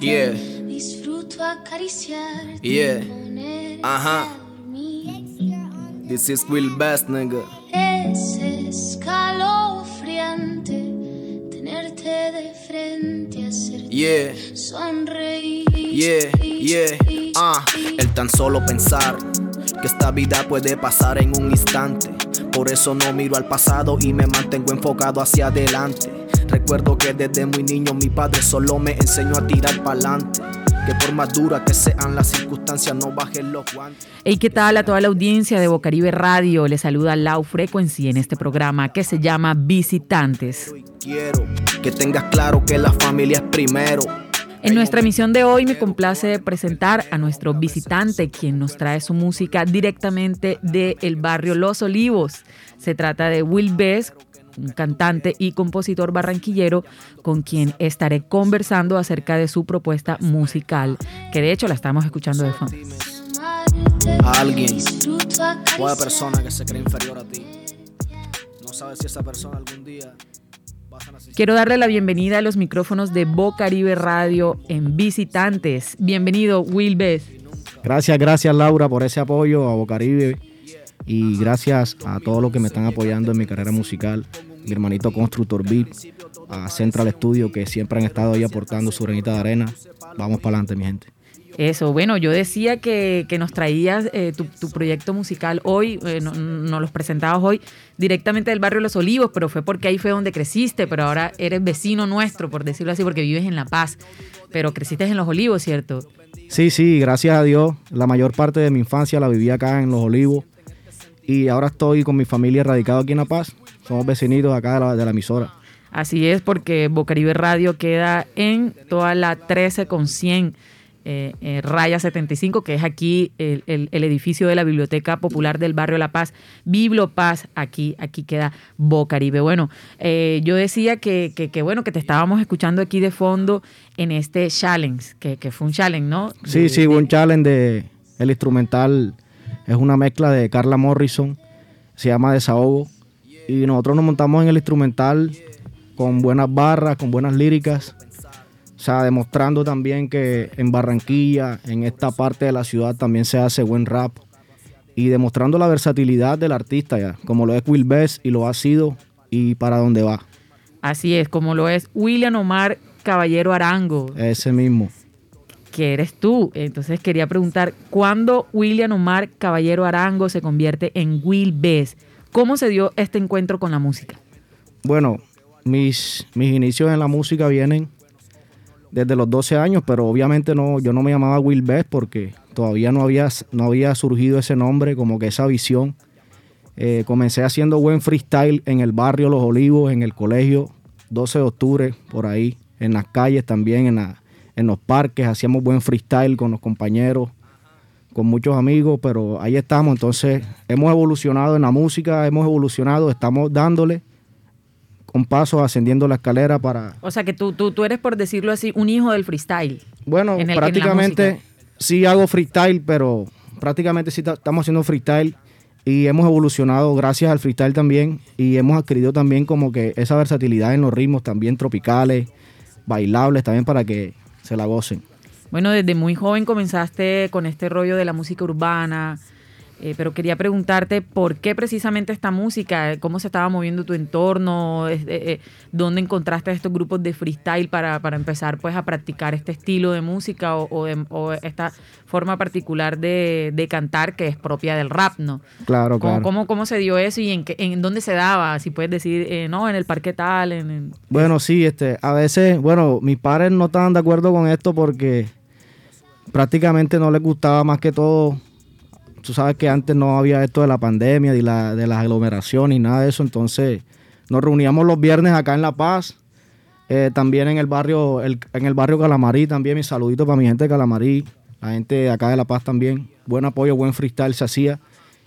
Yeah. Disfruto acariciarte. Yeah. Ajá. This is Will Best, nigga. Es escalofriante tenerte de frente, hacerte Yeah. sonreír. Yeah, yeah, ah, el tan solo pensar que esta vida puede pasar en un instante. Por eso no miro al pasado y me mantengo enfocado hacia adelante. Recuerdo que desde muy niño mi padre solo me enseñó a tirar pa'lante. Que por más dura que sean las circunstancias, no bajen los guantes. Hey, ¿qué tal a toda la audiencia de Bocaribe Radio? Les saluda Lau Frequency en este programa que se llama Visitantes. Y quiero que tengas claro que la familia es primero. En nuestra emisión de hoy me complace presentar a nuestro visitante, quien nos trae su música directamente del barrio Los Olivos. Se trata de Will Bess, un cantante y compositor barranquillero con quien estaré conversando acerca de su propuesta musical, que de hecho la estamos escuchando de fondo. A alguien o a persona que se cree inferior a ti. No sabes si esa persona algún día va a necesitar. Quiero darle la bienvenida a los micrófonos de Bocaribe Radio en Visitantes. Bienvenido, Will Bess. Gracias, gracias Laura por ese apoyo a Bocaribe y gracias a todos los que me están apoyando en mi carrera musical, mi hermanito Constructor Beat, a Central Studio que siempre han estado ahí aportando su granita de arena. Vamos para adelante, mi gente. Eso, bueno, yo decía que, que nos traías eh, tu, tu proyecto musical hoy, eh, no- nos los presentabas hoy directamente del barrio Los Olivos, pero fue porque ahí fue donde creciste, pero ahora eres vecino nuestro, por decirlo así, porque vives en La Paz, pero creciste en Los Olivos, ¿cierto? Sí, sí, gracias a Dios. La mayor parte de mi infancia la viví acá en Los Olivos y ahora estoy con mi familia radicado aquí en La Paz. Somos vecinitos acá de la, de la emisora. Así es, porque Bocaribe Radio queda en toda la 13 con 100 eh, eh, raya 75, que es aquí el, el- el edificio de la Biblioteca Popular del Barrio La Paz, Bibliopaz, aquí, aquí queda Bocaribe. Bueno, eh, yo decía que, que- que, bueno, que te estábamos escuchando aquí de fondo en este challenge, que, que fue un challenge, ¿no? Sí, De- sí, de- un challenge de el instrumental es una mezcla de Carla Morrison, se llama Desahogo y nosotros nos montamos en el instrumental con buenas barras, con buenas líricas, o sea, demostrando también que en Barranquilla, en esta parte de la ciudad también se hace buen rap y demostrando la versatilidad del artista ya, como lo es Will Bess y lo ha sido y para dónde va, Así es, como lo es William Omar Caballero Arango, ese mismo. Que eres tú. Entonces quería preguntar, ¿cuándo William Omar Caballero Arango se convierte en Will Bess? ¿Cómo se dio este encuentro con la música? Bueno, mis, mis inicios en la música vienen desde los 12 años, pero obviamente no, yo no me llamaba Will Best porque todavía no había, no había surgido ese nombre, como que esa visión. Eh, comencé haciendo buen freestyle en el barrio Los Olivos, en el colegio, 12 de octubre, por ahí, en las calles también, en, la- en los parques, hacíamos buen freestyle con los compañeros, con muchos amigos, pero ahí estamos, entonces hemos evolucionado en la música, hemos evolucionado, estamos dándole con pasos ascendiendo la escalera para... O sea que tú, tú, tú eres, por decirlo así, un hijo del freestyle. Bueno, el- prácticamente sí hago freestyle, pero prácticamente sí ta- estamos haciendo freestyle y hemos evolucionado gracias al freestyle también y hemos adquirido también como que esa versatilidad en los ritmos también tropicales, bailables también para que se la gocen. Bueno, desde muy joven comenzaste con este rollo de la música urbana, eh, pero quería preguntarte por qué precisamente esta música, cómo se estaba moviendo tu entorno, eh, eh, dónde encontraste estos grupos de freestyle para, para empezar pues a practicar este estilo de música o, o de- o esta forma particular de, de cantar que es propia del rap, ¿no? Claro, ¿Cómo, claro. cómo, cómo se dio eso y en, qué, en dónde se daba? Si puedes decir, eh, no, en el parque tal, en... en- Bueno, sí, este, a veces, bueno, mis padres no estaban de acuerdo con esto porque prácticamente no les gustaba más que todo. Tú sabes que antes no había esto de la pandemia, de la, de las aglomeraciones y nada de eso. Entonces nos reuníamos los viernes acá en La Paz. eh, también en el barrio, en el barrio Calamarí también, mis saluditos para mi gente de Calamarí, la gente de acá de La Paz también. Buen apoyo, buen freestyle se hacía.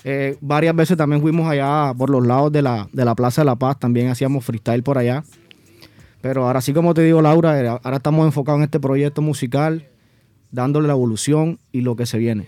Eh, varias veces también fuimos allá por los lados de la, de la Plaza de La Paz, también hacíamos freestyle por allá. Pero ahora sí, como te digo, Laura, eh, ahora estamos enfocados en este proyecto musical, dándole la evolución y lo que se viene.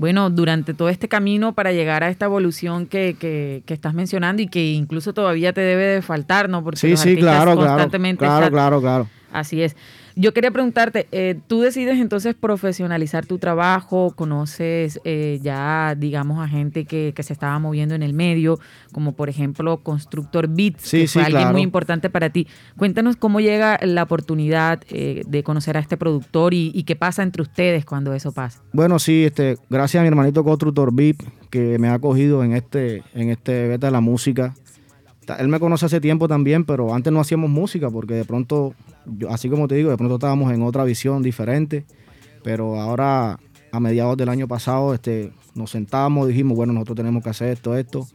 Bueno, durante todo este camino para llegar a esta evolución que, que- que estás mencionando y que incluso todavía te debe de faltar, ¿no? Porque Sí, los sí, claro, constantemente Claro, claro, claro. Así es. Yo quería preguntarte, eh, ¿tú decides entonces profesionalizar tu trabajo? ¿Conoces eh, ya, digamos, a gente que, que se estaba moviendo en el medio, como por ejemplo Constructor Beats, Sí, que sí, fue alguien claro. muy importante para ti? Cuéntanos cómo llega la oportunidad eh, de conocer a este productor y, y qué pasa entre ustedes cuando eso pasa. Bueno, sí, este, gracias a mi hermanito constructor VIP que me ha acogido en este, en este beta de la música. Él me conoce hace tiempo también, pero antes no hacíamos música porque de pronto, así como te digo, de pronto estábamos en otra visión diferente. Pero ahora, a mediados del año pasado, este, nos sentamos, dijimos, bueno, nosotros tenemos que hacer esto, esto.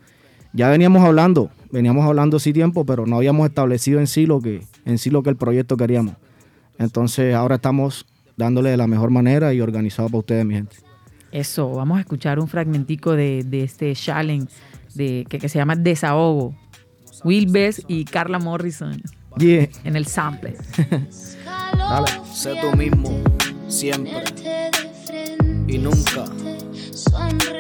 Ya veníamos hablando, veníamos hablando sí tiempo, pero no habíamos establecido en sí lo que, en sí lo que el proyecto queríamos. Entonces ahora estamos dándole de la mejor manera y organizado para ustedes, mi gente. Eso, vamos a escuchar un fragmentico de, de este challenge de, que, que se llama Desahogo. Will Bess y Carla Morrison Yeah. en el sample. Dale. Sé tú mismo, siempre. Y nunca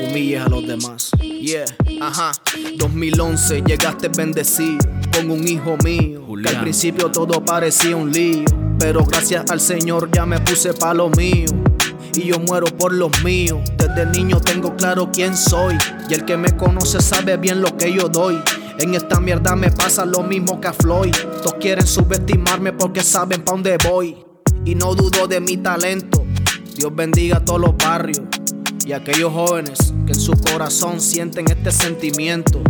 humilles a los demás. Yeah, ajá. 2011 llegaste bendecido con un hijo mío. Que al principio todo parecía un lío. Pero gracias al Señor ya me puse pa' lo mío. Y yo muero por los míos. Desde niño tengo claro quién soy. Y el que me conoce sabe bien lo que yo doy. En esta mierda me pasa lo mismo que a Floyd. Todos quieren subestimarme porque saben pa' dónde voy. Y no dudo de mi talento. Dios bendiga a todos los barrios y a aquellos jóvenes que en su corazón sienten este sentimiento.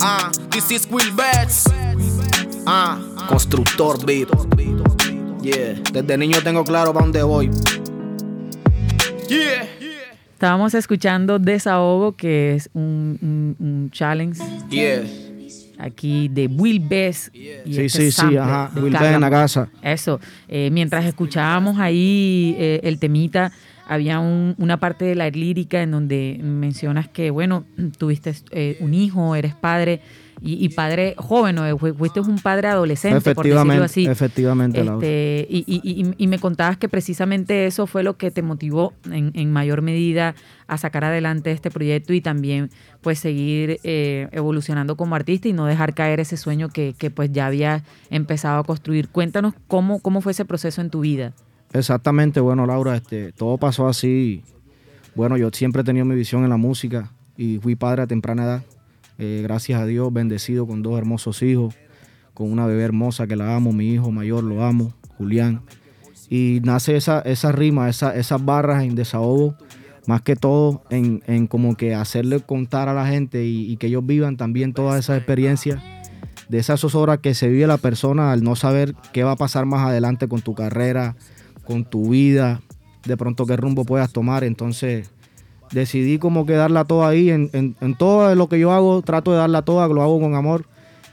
Ah, this is Will Betts. Ah, constructor beat. Yeah, desde niño tengo claro para dónde voy. Yeah, Estábamos escuchando Desahogo, que es un, un- un challenge yeah. aquí de Will Bess. y Sí, este sí, sí, sample ajá. de Will Bess en la casa. Eso, eh, mientras escuchábamos ahí eh, el temita, había un- una parte de la lírica en donde mencionas que, bueno, tuviste eh, un hijo, eres padre y, y padre joven, fuiste un padre adolescente, por decirlo Efectivamente, así. efectivamente, Laura. Este, y, y- y- y me contabas que precisamente eso fue lo que te motivó en, en mayor medida a sacar adelante este proyecto y también pues seguir eh, evolucionando como artista y no dejar caer ese sueño que, que, pues ya había empezado a construir. Cuéntanos cómo, cómo fue ese proceso en tu vida. Exactamente, bueno, Laura, este, todo pasó así. Bueno, yo siempre he tenido mi visión en la música y fui padre a temprana edad. Eh, gracias a Dios, bendecido con dos hermosos hijos, con una bebé hermosa que la amo, mi hijo mayor lo amo, Julián. Y nace esa, esa rima, esa, esas barras en desahogo, más que todo en, en como que hacerle contar a la gente y, y que ellos vivan también todas esas experiencias de esas horas que se vive la persona al no saber qué va a pasar más adelante con tu carrera, con tu vida, de pronto qué rumbo puedas tomar. Entonces decidí como que darla toda ahí. En, en- en todo lo que yo hago, trato de darla toda, lo hago con amor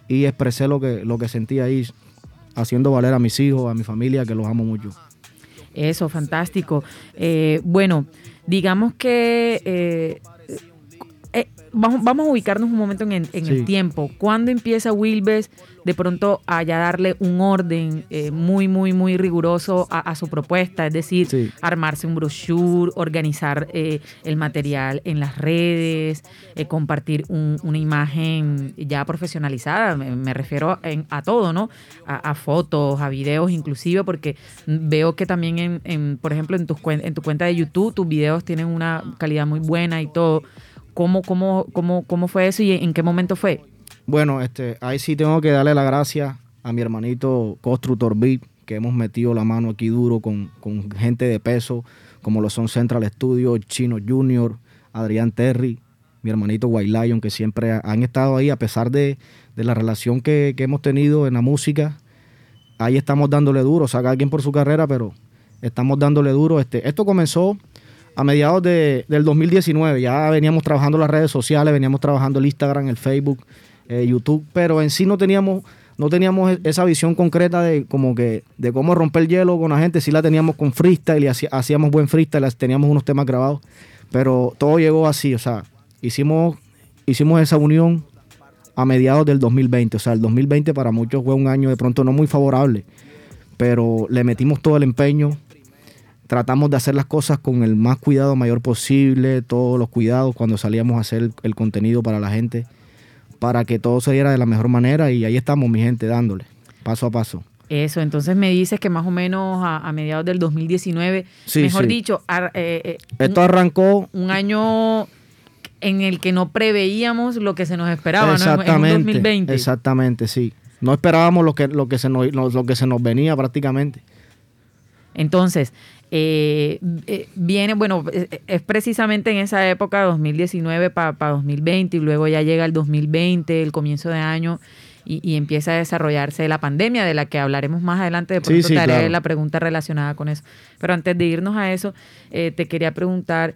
y expresé lo que, lo que sentí ahí, haciendo valer a mis hijos, a mi familia, que los amo mucho. Eso, fantástico. Eh, bueno, digamos que eh, eh, vamos, vamos a ubicarnos un momento en, el- tiempo. ¿Cuándo empieza Wilbes de pronto a ya darle un orden eh, muy, muy, muy riguroso a, a su propuesta? Es decir, Sí. armarse un brochure, organizar eh, el material en las redes, eh, compartir un- una imagen ya profesionalizada. Me, me refiero en- a todo, ¿no? A, a fotos, a videos inclusive, porque veo que también, en, en, por ejemplo, en, tus en tu cuenta de YouTube, tus videos tienen una calidad muy buena y todo. ¿Cómo, cómo, cómo, cómo fue eso y en qué momento fue? Bueno, este, ahí sí tengo que darle la gracia a mi hermanito Constructor Beat, que hemos metido la mano aquí duro con, con gente de peso, como lo son Central Studio, Chino Junior, Adrián Terry, mi hermanito White Lion, que siempre ha- han estado ahí a pesar de, de la relación que, que hemos tenido en la música. Ahí estamos dándole duro, o sea, cada quien por su carrera, pero estamos dándole duro. Este, esto comenzó a mediados de- del 2019. Ya veníamos trabajando las redes sociales, veníamos trabajando el Instagram, el Facebook, eh, YouTube, pero en sí no teníamos, no teníamos e- esa visión concreta de como que de cómo romper el hielo con la gente. Sí la teníamos con freestyle y hacía- hacíamos buen freestyle, teníamos unos temas grabados, pero todo llegó así, o sea, hicimos, hicimos esa unión a mediados del 2020. O sea, el 2020 para muchos fue un año de pronto no muy favorable, pero le metimos todo el empeño. Tratamos de hacer las cosas con el más cuidado mayor posible, todos los cuidados cuando salíamos a hacer el contenido para la gente, para que todo se diera de la mejor manera y ahí estamos, mi gente, dándole, paso a paso. Eso, entonces me dices que más o menos a, a mediados del 2019, Sí, mejor sí. dicho, ar- eh, eh, Esto un, arrancó un año en el que no preveíamos lo que se nos esperaba, ¿no? En- En un exactamente, 2020. exactamente, sí. No esperábamos lo que, lo que, se, nos, lo, lo que se nos venía prácticamente. Entonces, eh, eh, viene, bueno, es, es precisamente en esa época, 2019 para 2020, y luego ya llega el 2020, el comienzo de año, y, y empieza a desarrollarse la pandemia, de la que hablaremos más adelante. De Sí, pronto sí, te haré claro. la pregunta relacionada con eso. Pero antes de irnos a eso, eh, te quería preguntar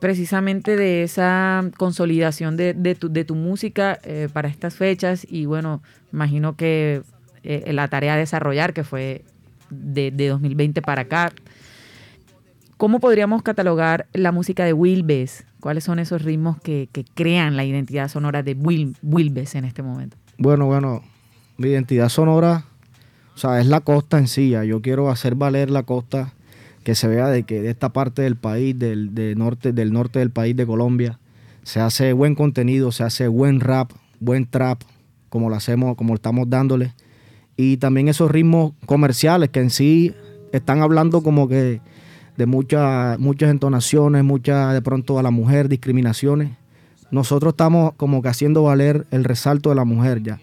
precisamente de esa consolidación de, de tu, de tu música eh, para estas fechas, y bueno, imagino que eh, la tarea a desarrollar, que fue de, de 2020 para acá. ¿Cómo podríamos catalogar la música de Wilbes? ¿Cuáles son esos ritmos que, crean la identidad sonora de Wil, Wilbes en este momento? Bueno, bueno, mi identidad sonora, o sea, es la costa en sí. Yo quiero hacer valer la costa, que se vea de que de esta parte del país, del, de norte, del norte del país de Colombia, se hace buen contenido, se hace buen rap, buen trap, como lo hacemos, como estamos dándole. Y también esos ritmos comerciales que en sí están hablando como que de muchas muchas entonaciones, muchas de pronto a la mujer, discriminaciones. Nosotros estamos como que haciendo valer el resalto de la mujer ya.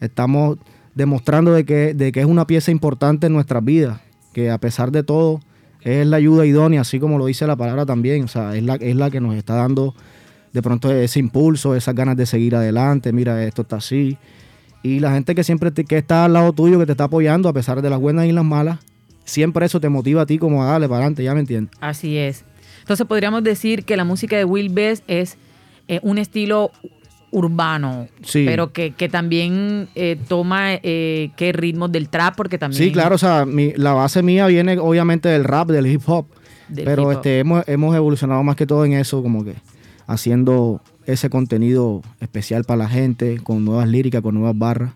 Estamos demostrando de que, de que es una pieza importante en nuestras vidas, que a pesar de todo es la ayuda idónea, así como lo dice la palabra también, o sea, es la, es la que nos está dando de pronto ese impulso, esas ganas de seguir adelante, mira, esto está así. Y la gente que siempre te- que está al lado tuyo, que te está apoyando, a pesar de las buenas y las malas, siempre eso te motiva a ti como a darle para adelante, ¿ya me entiendes? Así es. Entonces podríamos decir que la música de Wilbes es eh, un estilo urbano, Sí. pero que, que también eh, toma eh, qué ritmos del trap, porque también... Sí, claro, o sea, mi- la base mía viene obviamente del rap, del hip hop, Del pero hip hop. este hemos, hemos evolucionado más que todo en eso, como que haciendo ese contenido especial para la gente, con nuevas líricas, con nuevas barras,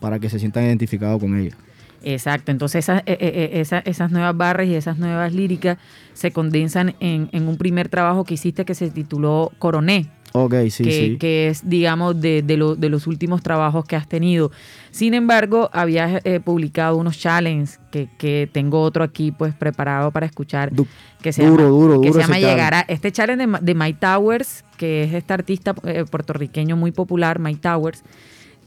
para que se sientan identificados con ellas. Exacto, entonces esas, eh, eh, eh, esa- esas nuevas barras y esas nuevas líricas se condensan en, en un primer trabajo que hiciste que se tituló Coroné, Ok, sí, que, sí. que es, digamos, de, de, lo- de los últimos trabajos que has tenido. Sin embargo, habías eh, publicado unos challenges que, que tengo otro aquí pues preparado para escuchar. Du- que se duro, llama, duro, que duro se llama. Llegará. Este challenge de, de Mike Towers, que es este artista eh, puertorriqueño muy popular, Mike Towers,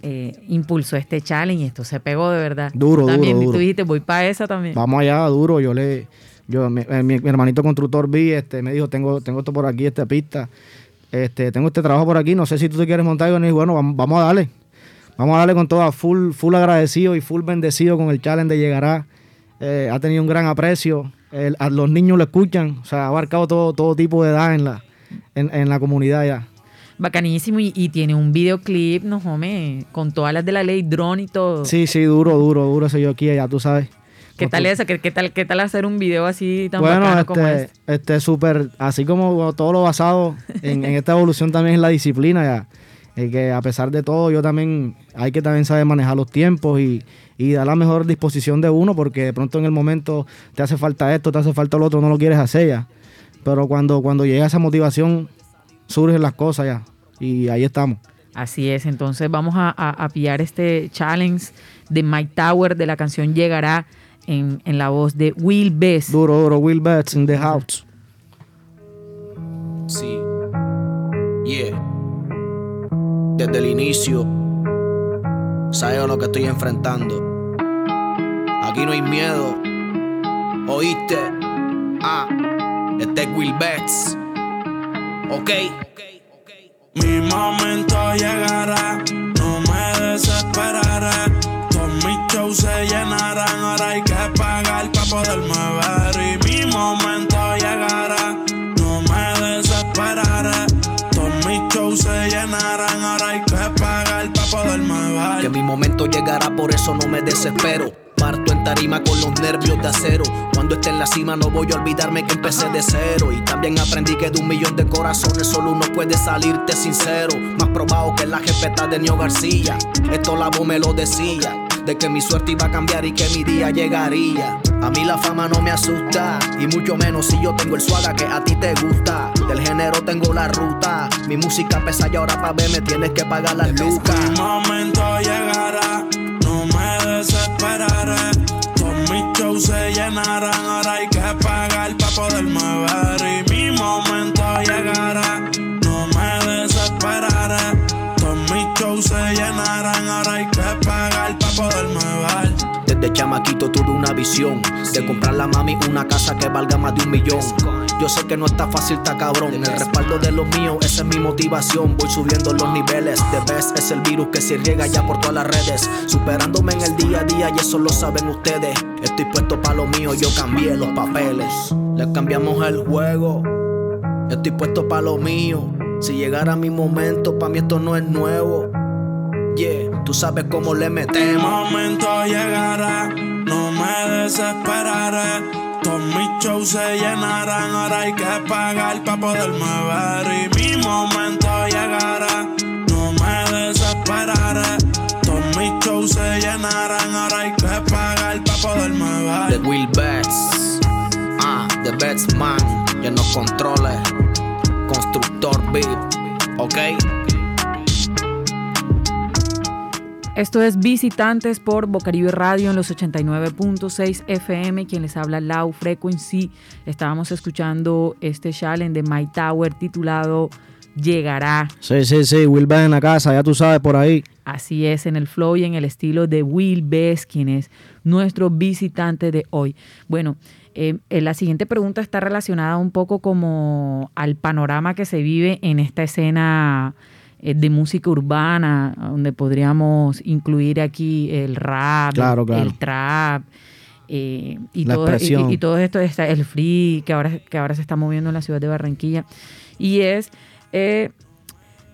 eh, impulsó este challenge y esto se pegó de verdad. Duro, Tú duro, también, duro. Tú dijiste, voy para esa también. Vamos allá, duro, yo le... Yo, mi, eh, mi- mi hermanito constructor vi, este, me dijo, tengo, tengo esto por aquí, esta pista, este, tengo este trabajo por aquí, no sé si tú te quieres montar, y yo le dije, bueno, vamos, vamos a darle. Vamos a darle con toda, full, full agradecido y full bendecido con el challenge de Llegará. Eh, ha tenido un gran aprecio. El- a los niños lo escuchan. O sea, ha abarcado todo, todo tipo de edad en la, en, en la comunidad ya. Bacanísimo y, y tiene un videoclip, no hombre, con todas las de la ley, drone y todo. Sí, sí, duro, duro, duro ese yo aquí, ya tú sabes. ¿Qué tal eso? ¿Qué, qué tal, ¿Qué tal hacer un video así tan Bueno, bacano como este, este? este súper, así como todo lo basado en, en esta evolución también es la disciplina ya. Que a pesar de todo, yo también, hay que también saber manejar los tiempos y, y dar la mejor disposición de uno, porque de pronto en el momento te hace falta esto, te hace falta lo otro, no lo quieres hacer ya. Pero cuando, cuando llega esa motivación, surgen las cosas ya. Y ahí estamos. Así es, entonces vamos a, a- a pillar este challenge de Mike Tower de la canción Llegará en, en la voz de Will Bess. Duro, duro, Will Betts in the house. Sí. Yeah. Desde el inicio, sabes lo que estoy enfrentando. Aquí no hay miedo. ¿Oíste? Ah, este es Will Betts. Ok. Mi momento llegará, no me desesperaré. Todos mis shows se llenarán, ahora hay que pagar para poderme ver. Y mi momento llegará, no me desesperaré. Todos mis shows se llenarán, ahora hay que pagar para poderme ver. Que mi momento llegará, por eso no me desespero. Parto en tarima con los nervios de acero. Cuando esté en la cima no voy a olvidarme que empecé de cero. Y también aprendí que de un millón de corazones solo uno puede salirte sincero. Más probado que la jefeta de Neo García. Esto la voz me lo decía. De que mi suerte iba a cambiar y que mi día llegaría. A mí la fama no me asusta. Y mucho menos si yo tengo el suaga que a ti te gusta. Del género tengo la ruta. Mi música pesa y ahora pa' verme tienes que pagar las lucas. Mi momento llegará, se llenarán, ahora hay que pagar para poder mover. Desde chamaquito tuve una visión de comprar la mami una casa que valga más de un millón. Yo sé que no está fácil, está cabrón. El respaldo de los míos, esa es mi motivación. Voy subiendo los niveles. The best es el virus que se riega ya por todas las redes. Superándome en el día a día y eso lo saben ustedes. Estoy puesto para lo mío, yo cambié los papeles. Le cambiamos el juego. Estoy puesto para lo mío. Si llegara mi momento, para mí esto no es nuevo. Yeah, tú sabes cómo le Mi metemos. momento llegará, no me desesperaré. Todos mis shows se llenarán, ahora hay que pagar para poderme ver. Y mi momento llegará, no me desesperaré. Todos mis shows se llenarán, ahora hay que pagar para poderme The ver. Will Bets. Ah, The Bets Man. Y en los controles. Constructor Beat. Ok. Esto es Visitantes por Bocaribe Radio en los 89.6 FM. Quien les habla, Low Frequency. Estábamos escuchando este challenge de My Tower titulado Llegará. Sí, sí, sí, Will va en la casa, ya tú sabes por ahí. Así es, en el flow y en el estilo de Will Bess, quien es nuestro visitante de hoy. Bueno, eh, eh, la siguiente pregunta está relacionada un poco como al panorama que se vive en esta escena de música urbana, donde podríamos incluir aquí el rap, Claro, el- claro. el trap. eh, y, La todo, y todo esto está el free que ahora, que ahora se está moviendo en la ciudad de Barranquilla. Y es eh,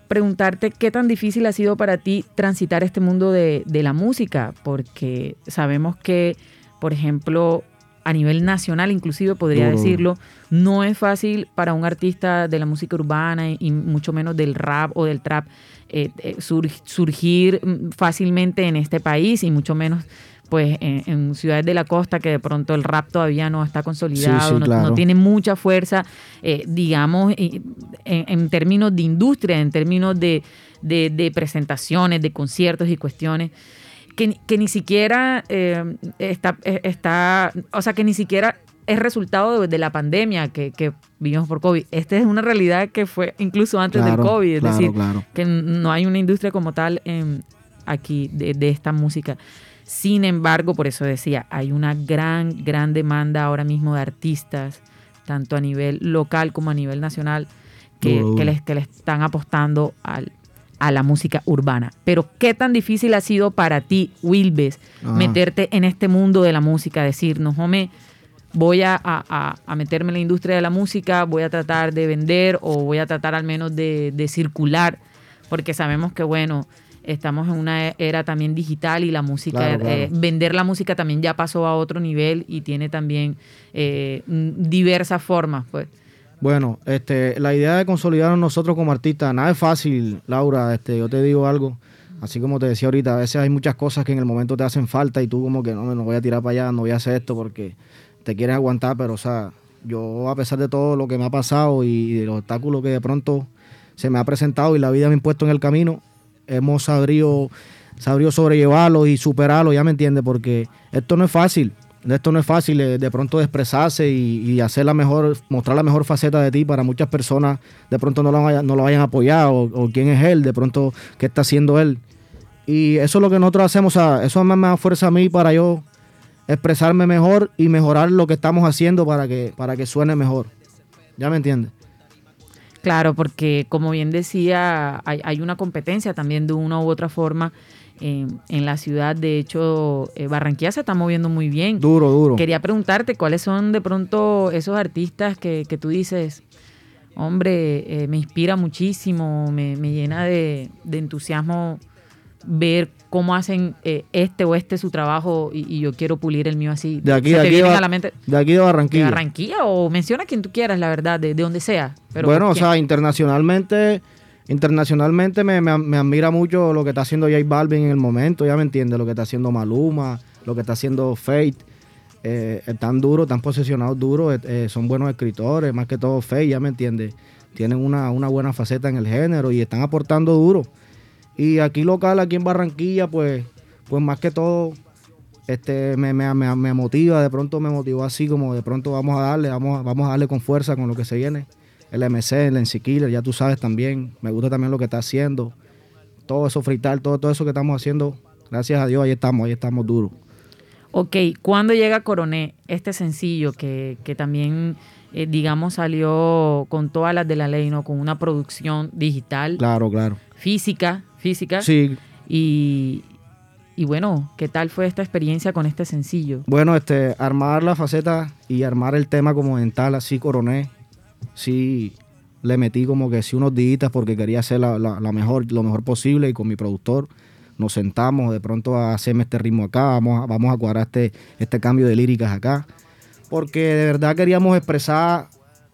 preguntarte qué tan difícil ha sido para ti transitar este mundo de, de la música, porque sabemos que, por ejemplo, a nivel nacional inclusive podría Duro. decirlo, no es fácil para un artista de la música urbana y, y mucho menos del rap o del trap eh, eh, sur- surgir mm, fácilmente en este país y mucho menos pues en, en ciudades de la costa que de pronto el rap todavía no está consolidado, Sí, sí, no, claro. no tiene mucha fuerza, eh, digamos, en, en términos de industria, en términos de, de- de presentaciones, de conciertos y cuestiones, que, ni- que ni siquiera eh, está, eh, está, o sea, que ni siquiera es resultado de, de la pandemia que, que vivimos por COVID. Esta es una realidad que fue incluso antes Claro, del COVID, es claro, decir, claro. que no hay una industria como tal en- aquí de, de esta música. Sin embargo, por eso decía, hay una gran, gran demanda ahora mismo de artistas, tanto a nivel local como a nivel nacional, que, duro. les, que le están apostando al, a la música urbana. Pero, ¿qué tan difícil ha sido para ti, Wilbes, Ah. meterte en este mundo de la música? Decir, no, hombre, voy a, a- a- a meterme en la industria de la música, voy a tratar de vender o voy a tratar al menos de, de circular, porque sabemos que, bueno, estamos en una era también digital y la música, Claro, claro. eh, vender la música también ya pasó a otro nivel y tiene también eh, diversas formas, pues. Bueno, este, la idea de consolidarnos nosotros como artistas, nada es fácil, Laura, este, yo te digo algo, así como te decía ahorita, a veces hay muchas cosas que en el momento te hacen falta y tú como que no, no voy a tirar para allá, no voy a hacer esto porque te quieres aguantar, pero o sea, yo a pesar de todo lo que me ha pasado y de los obstáculos que de pronto se me ha presentado y la vida me ha impuesto en el camino, hemos sabido, sabido sobrellevarlo y superarlo, ya me entiendes, porque esto no es fácil. Esto no es fácil eh, de pronto expresarse y, hacer la mejor, mostrar la mejor faceta de ti para muchas personas. De pronto no lo, vayan, no lo vayan a apoyar o, quién es él, de pronto qué está haciendo él. Y eso es lo que nosotros hacemos, o sea, eso me da fuerza a mí para yo expresarme mejor y mejorar lo que estamos haciendo para que, para que suene mejor. ¿Ya me entiendes? Claro, porque como bien decía, hay una competencia también de una u otra forma en, en la ciudad. De hecho, eh, Barranquilla se está moviendo muy bien. Duro, duro. Quería preguntarte cuáles son de pronto esos artistas que, que tú dices, hombre, eh, me inspira muchísimo, me, me llena de, de entusiasmo ver cómo hacen eh, este o este su trabajo y, y yo quiero pulir el mío así. De aquí, ¿Se de aquí, a la mente de aquí de de Barranquilla. Barranquilla o menciona quien tú quieras, la verdad, de, de donde sea. Pero bueno, o sea, internacionalmente, internacionalmente me, me- me admira mucho lo que está haciendo J Balvin en el momento, ya me entiendes, lo que está haciendo Maluma, lo que está haciendo Fate. Eh, están duros, están posesionados duros, eh, eh, son buenos escritores, más que todo Fate, ya me entiendes. Tienen una, una buena faceta en el género y están aportando duro. Y aquí local, aquí en Barranquilla, pues, pues más que todo, este, me, me, me, motiva, de pronto me motivó así como de pronto vamos a darle, vamos, vamos a darle con fuerza con lo que se viene. El MC, el NC Killer, ya tú sabes también, me gusta también lo que está haciendo. Todo eso frital, todo, todo eso que estamos haciendo, gracias a Dios, ahí estamos, ahí estamos duros. Ok, ¿cuándo llega Coroné, este sencillo que, que también, eh, digamos, salió con todas las de la ley, ¿no? Con una producción digital, Claro, claro. física, física. Sí, Y, y bueno, ¿qué tal fue esta experiencia con este sencillo? Bueno, este, armar la faceta y armar el tema como dental, así coroné. Sí, le metí como que sí unos días porque quería hacer la, la- mejor, lo mejor posible y con mi productor nos sentamos de pronto a hacerme este ritmo acá, vamos a, vamos a cuadrar este, este cambio de líricas acá. Porque de verdad queríamos expresar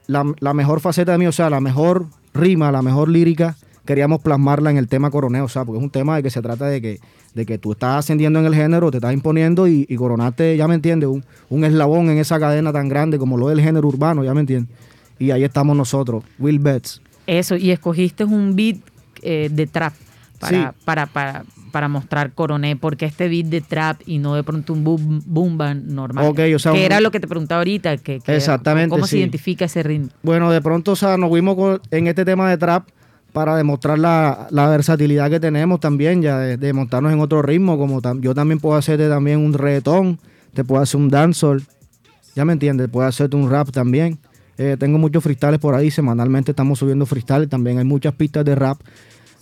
la, la mejor faceta de mí, o sea, la mejor rima, la mejor lírica, queríamos plasmarla en el tema Coroné, o sea, porque es un tema de que se trata de que, de que tú estás ascendiendo en el género, te estás imponiendo y, y coronaste, ya me entiendes, un, un eslabón en esa cadena tan grande como lo del género urbano, ya me entiendes. Y ahí estamos nosotros, Will Betts. Eso, y escogiste un beat eh, de trap para, Sí. para, para, para mostrar Coroné, porque este beat de trap y no de pronto un boom, boom band normal. Ok, o sea, que un- era lo que te preguntaba ahorita, que, que- Exactamente, ¿cómo se identifica ese ritmo? Bueno, de pronto, o sea, nos fuimos con- en este tema de trap para demostrar la, la versatilidad que tenemos también, ya de, de montarnos en otro ritmo, como tam- yo también puedo hacerte también un reggaetón, te puedo hacer un dancehall, ya me entiendes, puedo hacerte un rap también. Eh, tengo muchos freestyles por ahí, semanalmente estamos subiendo freestyle, también hay muchas pistas de rap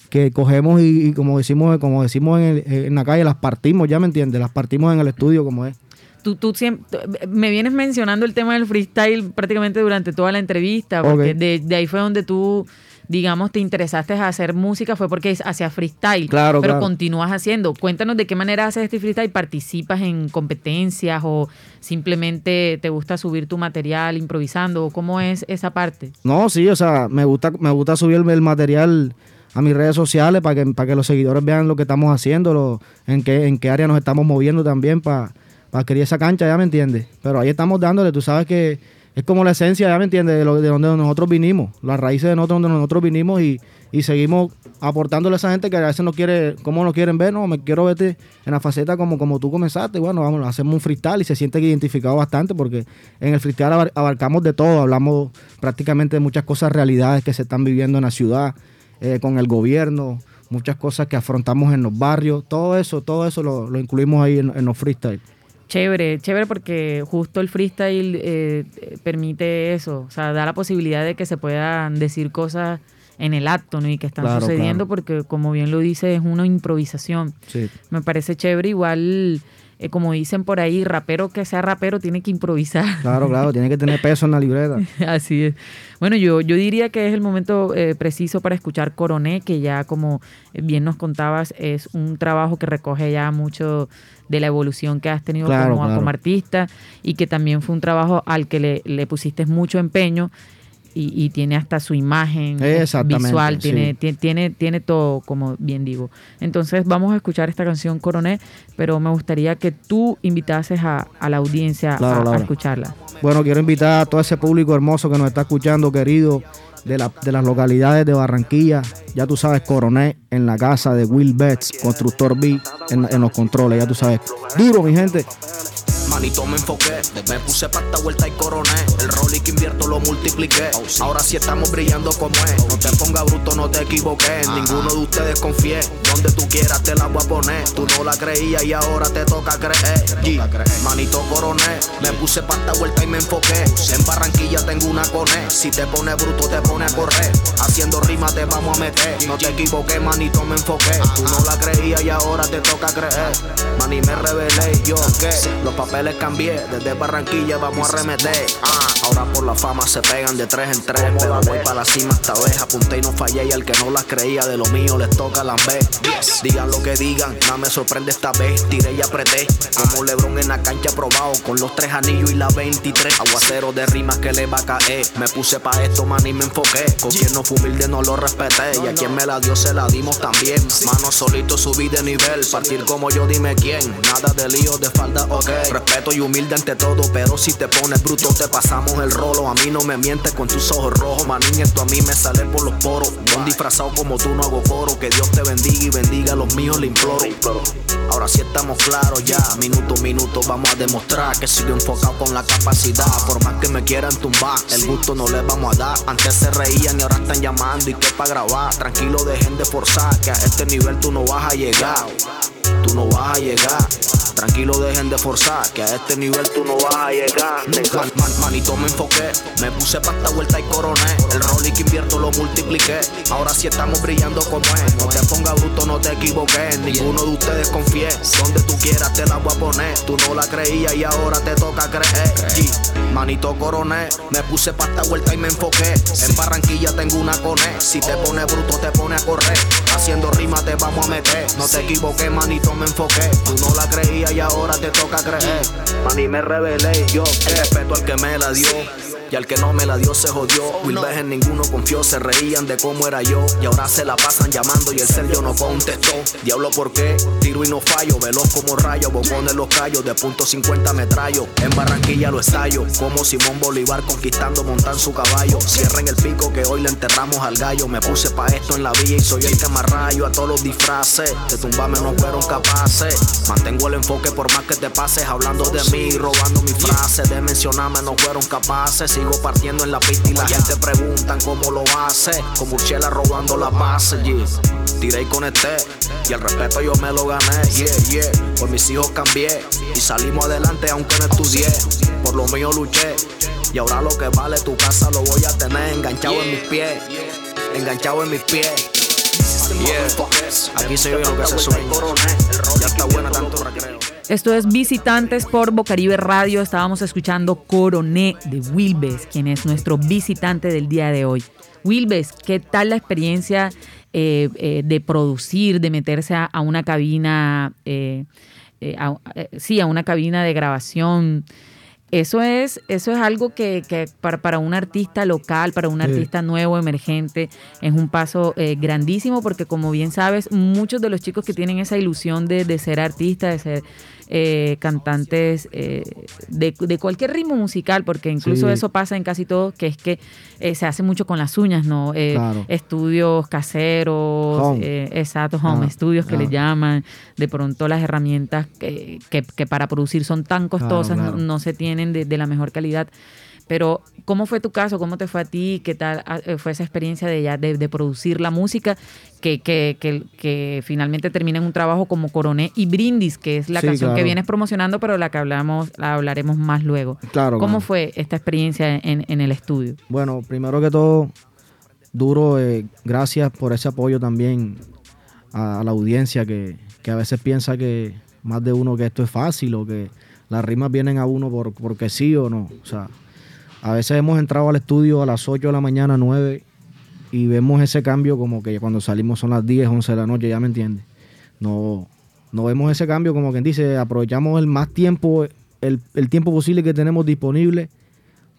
que cogemos y, y como decimos, como decimos en, el- en la calle, las partimos, ya me entiendes, las partimos en el estudio como es. Tú, tú siempre, me vienes mencionando el tema del freestyle prácticamente durante toda la entrevista, porque de ahí fue donde tú, digamos, te interesaste a hacer música, fue porque hacías freestyle. Claro, Pero claro. continúas haciendo. Cuéntanos de qué manera haces este freestyle. ¿Participas en competencias o simplemente te gusta subir tu material improvisando? ¿Cómo es esa parte? No, sí, o sea, me gusta, me gusta subir el material a mis redes sociales para que, para que los seguidores vean lo que estamos haciendo, lo- en, qué, en qué área nos estamos moviendo también para, para adquirir esa cancha, ya me entiendes. Pero ahí estamos dándole, tú sabes que es como la esencia, ya me entiendes, de, de donde nosotros vinimos, las raíces de nosotros, donde nosotros vinimos y, y seguimos aportándole a esa gente que a veces no quiere, ¿cómo nos quieren ver? No, me quiero verte en la faceta como, como tú comenzaste. Bueno, vamos, hacemos un freestyle y se siente identificado bastante porque en el freestyle abar- abarcamos de todo, hablamos prácticamente de muchas cosas, realidades que se están viviendo en la ciudad, eh, con el gobierno, muchas cosas que afrontamos en los barrios, todo eso, todo eso lo, lo incluimos ahí en, en los freestyle. Chévere, chévere porque justo el freestyle eh, permite eso, o sea, da la posibilidad de que se puedan decir cosas en el acto, ¿no? Y que están Claro, sucediendo claro. porque, como bien lo dice, es una improvisación. Sí. Me parece chévere, igual, eh, como dicen por ahí, rapero que sea rapero tiene que improvisar. Claro, claro, tiene que tener peso en la libreta. Así es. Bueno, yo, yo diría que es el momento eh, preciso para escuchar Coroné, que ya como bien nos contabas, es un trabajo que recoge ya mucho de la evolución que has tenido Claro, como, claro. como artista y que también fue un trabajo al que le, le pusiste mucho empeño y, y tiene hasta su imagen visual, sí. tiene, ti- tiene, tiene todo, como bien digo. Entonces vamos a escuchar esta canción Coroné, pero me gustaría que tú invitases a, a la audiencia Claro, a- escucharla. Bueno, quiero invitar a todo ese público hermoso que nos está escuchando, querido, de, la- de las localidades de Barranquilla. Ya tú sabes, Coroné, en la casa de Will Betts, Constructor B, en, en los controles, ya tú sabes. Duro, mi gente. Manito me enfoqué, me puse pasta vuelta y coroné. El rolly que invierto lo multipliqué. Ahora sí estamos brillando como es. No te pongas bruto, no te equivoqué. En ninguno de ustedes confié. Donde tú quieras te la voy a poner. Tú no la creías y ahora te toca creer. Manito coroné, me puse pasta vuelta y me enfoqué. En Barranquilla tengo una coné. Si te pones bruto, te pone a correr. Haciendo rimas te vamos a meter. No te equivoqué, manito me enfoqué. Tú no la creías y ahora te toca creer. Mani me rebelé y yo qué. Los papeles cambié. Desde Barranquilla vamos a remeter. Ahora por la fama se pegan de tres en tres. Pero voy para la cima esta vez. Apunté y no fallé. Y al que no las creía de lo mío les toca las B. Digan lo que digan, nada me sorprende esta vez. Tiré y apreté. Como Lebron en la cancha probado. Con los tres anillos y la 23. Aguacero de rimas que le va a caer. Me puse pa' esto, man, y me enfoqué. Con quien no fue humilde no lo respeté. Y a quien me la dio se la dimos también. Mano solito subí de nivel. Partir como yo, dime quién. Nada de lío de falda, ok. Respeto y humilde ante todo. Pero si te pones bruto, te pasamos el rolo. A mí no me mientes con tus ojos rojos, manín. Esto a mí me sale por los poros. Un disfrazado como tú no hago coro. Que Dios te bendiga y bendiga a los míos, le imploro. Ahora sí estamos claros ya, minuto a minuto vamos a demostrar que sigo enfocado con la capacidad. Por más que me quieran tumbar, el gusto no les vamos a dar. Antes se reían y ahora están llamando y que para grabar. Tranquilo, dejen de forzar, que a este nivel tú no vas a llegar tú no vas a llegar. Tranquilo, dejen de forzar, que a este nivel tú no vas a llegar. Man, man, manito, me enfoqué, me puse pa' esta vuelta y coroné. El rol que invierto lo multipliqué. Ahora sí estamos brillando como es. No te ponga bruto, no te equivoques. Ninguno de ustedes confíe. Donde tú quieras te la voy a poner. Tú no la creías y ahora te toca creer. G, manito coroné, me puse pa' esta vuelta y me enfoqué. En Barranquilla tengo una cone. Si te pone bruto, te pone a correr. Haciendo rima te vamos a meter. No te equivoques, manito me enfoqué. Tú no la creías y ahora te toca creer. Mani me rebelé yo respeto al que me la dio. Y al que no me la dio se jodió. Mil veces ninguno confió, se reían de cómo era yo. Y ahora se la pasan llamando y el ser yo no contestó. Diablo, ¿por qué? Tiro y no fallo, veloz como rayo, bocones los callos, de punto 50 metrallo. En Barranquilla lo estallo, como Simón Bolívar conquistando montan su caballo. Cierren el pico que hoy le enterramos al gallo. Me puse pa' esto en la villa y soy el que más rayo a todos los disfraces. De tumbarme no fueron capaces. Mantengo el enfoque por más que te pases hablando de mí, robando mi frase. De mencionarme no fueron capaces sigo partiendo en la pista y la gente preguntan cómo lo hace. Como Urchela robando la base, yeah. Tiré y conecté. Y el respeto yo me lo gané, yeah, yeah. Por mis hijos cambié. Y salimos adelante aunque no estudié. Por lo mío luché. Y ahora lo que vale tu casa lo voy a tener enganchado en mis pies. Enganchado en mis pies. Esto es Visitantes por Bocaribe Radio. Estábamos escuchando Coroné de Wilbes, quien es nuestro visitante del día de hoy. Wilbes, ¿qué tal la experiencia eh, eh, de producir, de meterse a, una cabina, eh, sí, a una cabina de grabación? Eso es, eso es algo que, que para, para un artista local, para un Sí. artista nuevo, emergente, es un paso eh, grandísimo porque como bien sabes, muchos de los chicos que tienen esa ilusión de, de ser artistas, de ser eh, cantantes eh, de, de cualquier ritmo musical, porque incluso Sí. eso pasa en casi todo, que es que eh, se hace mucho con las uñas, ¿no? Eh, Claro. Estudios caseros, Home. eh, exacto, home Ah, studios que ah. le llaman, de pronto las herramientas que, que- que para producir son tan costosas, no- claro. No, se tienen de, de la mejor calidad. Pero, ¿cómo fue tu caso? ¿Cómo te fue a ti? ¿Qué tal ah, eh, fue esa experiencia de ya de, de producir la música que, que, que, que finalmente termina en un trabajo como Coroné y Brindis, que es la Sí, canción que vienes promocionando, pero la que hablamos, la hablaremos más luego. Claro, ¿Cómo claro. fue esta experiencia en, en el estudio? Bueno, primero que todo, duro, eh, gracias por ese apoyo también a, a la audiencia que, que a veces piensa que más de uno que esto es fácil o que las rimas vienen a uno por, porque sí o no. O sea, a veces hemos entrado al estudio a las 8 de la mañana, 9 y vemos ese cambio como que cuando salimos son las 10, 11 de la noche, ya me entiendes. No, no vemos ese cambio como quien dice, aprovechamos el más tiempo, el, el tiempo posible que tenemos disponible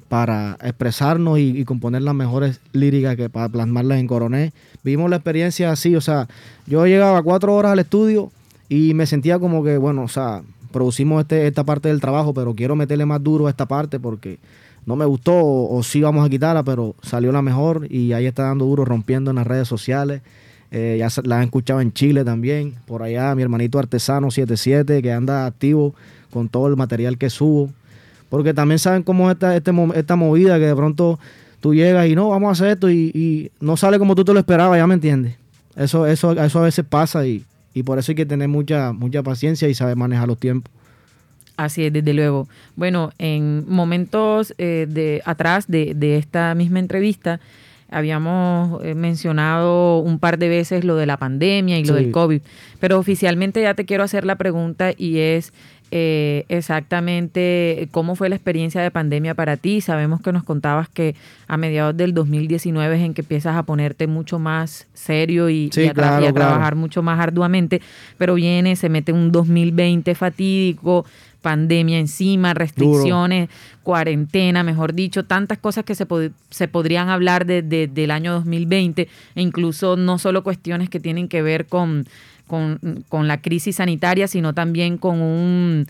para expresarnos y, componer las mejores líricas que para plasmarlas en Coroné. Vimos la experiencia así, o sea, yo llegaba cuatro horas al estudio y me sentía como que, bueno, o sea, producimos este, esta parte del trabajo, pero quiero meterle más duro a esta parte porque no me gustó o, o sí vamos a quitarla, pero salió la mejor y ahí está dando duro, rompiendo en las redes sociales. Eh, ya la han escuchado en Chile también, por allá mi hermanito artesano 77 que anda activo con todo el material que subo. Porque también saben cómo es esta, este esta movida que de pronto tú llegas y no, vamos a hacer esto y, y no sale como tú te lo esperabas, ya me entiendes. Eso, eso, eso a veces pasa y, y por eso hay que tener mucha, mucha paciencia y saber manejar los tiempos. Así es, desde luego. Bueno, en momentos eh, de atrás de, de esta misma entrevista, habíamos eh, mencionado un par de veces lo de la pandemia y lo Sí. del COVID, pero oficialmente ya te quiero hacer la pregunta y es eh, exactamente cómo fue la experiencia de pandemia para ti. Sabemos que nos contabas que a mediados del 2019 es en que empiezas a ponerte mucho más serio y, Sí, y a, tra- claro, y a claro. trabajar mucho más arduamente, pero viene, se mete un 2020 fatídico, pandemia encima, restricciones, cuarentena, mejor dicho, tantas cosas que se, pod- se podrían hablar de- de- del año 2020 e incluso no solo cuestiones que tienen que ver con, con, con la crisis sanitaria, sino también con un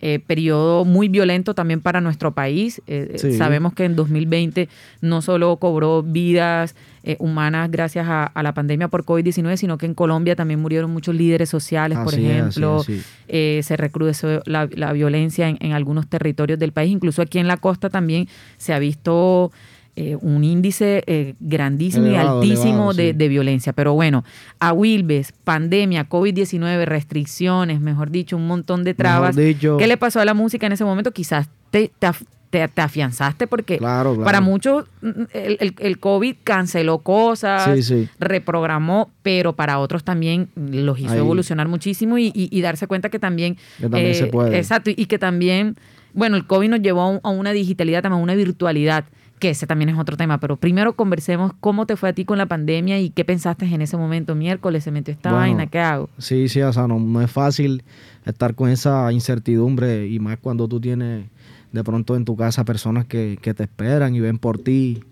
eh, periodo muy violento también para nuestro país. Eh, eh, Sí. Sabemos que en 2020 no solo cobró vidas eh, humanas gracias a, a la pandemia por COVID-19, sino que en Colombia también murieron muchos líderes sociales, por ejemplo. sí. Eh, se recrudeció la, la violencia en, en algunos territorios del país. Incluso aquí en la costa también se ha visto eh, un índice eh, grandísimo Elevado, y altísimo elevado, de, sí. de violencia. Pero bueno, a Wilbes, pandemia, COVID-19, restricciones, mejor dicho, un montón de trabas. dicho- ¿Qué le pasó a la música en ese momento? Quizás te, te, te- te afianzaste porque Claro, claro. para muchos mm, el, el- el COVID canceló cosas, Sí, sí. reprogramó, pero para otros también los hizo Ahí. evolucionar muchísimo y, y- y darse cuenta que también... eh, Que también se puede. Exacto, y que también, bueno, el COVID nos llevó a, un- a una digitalidad, también a una virtualidad, que ese también es otro tema, pero primero conversemos cómo te fue a ti con la pandemia y qué pensaste en ese momento, miércoles se metió esta Bueno, vaina, ¿qué hago? Sí, sí, o sea, no, no es fácil estar con esa incertidumbre y más cuando tú tienes de pronto en tu casa personas que, que te esperan y ven por ti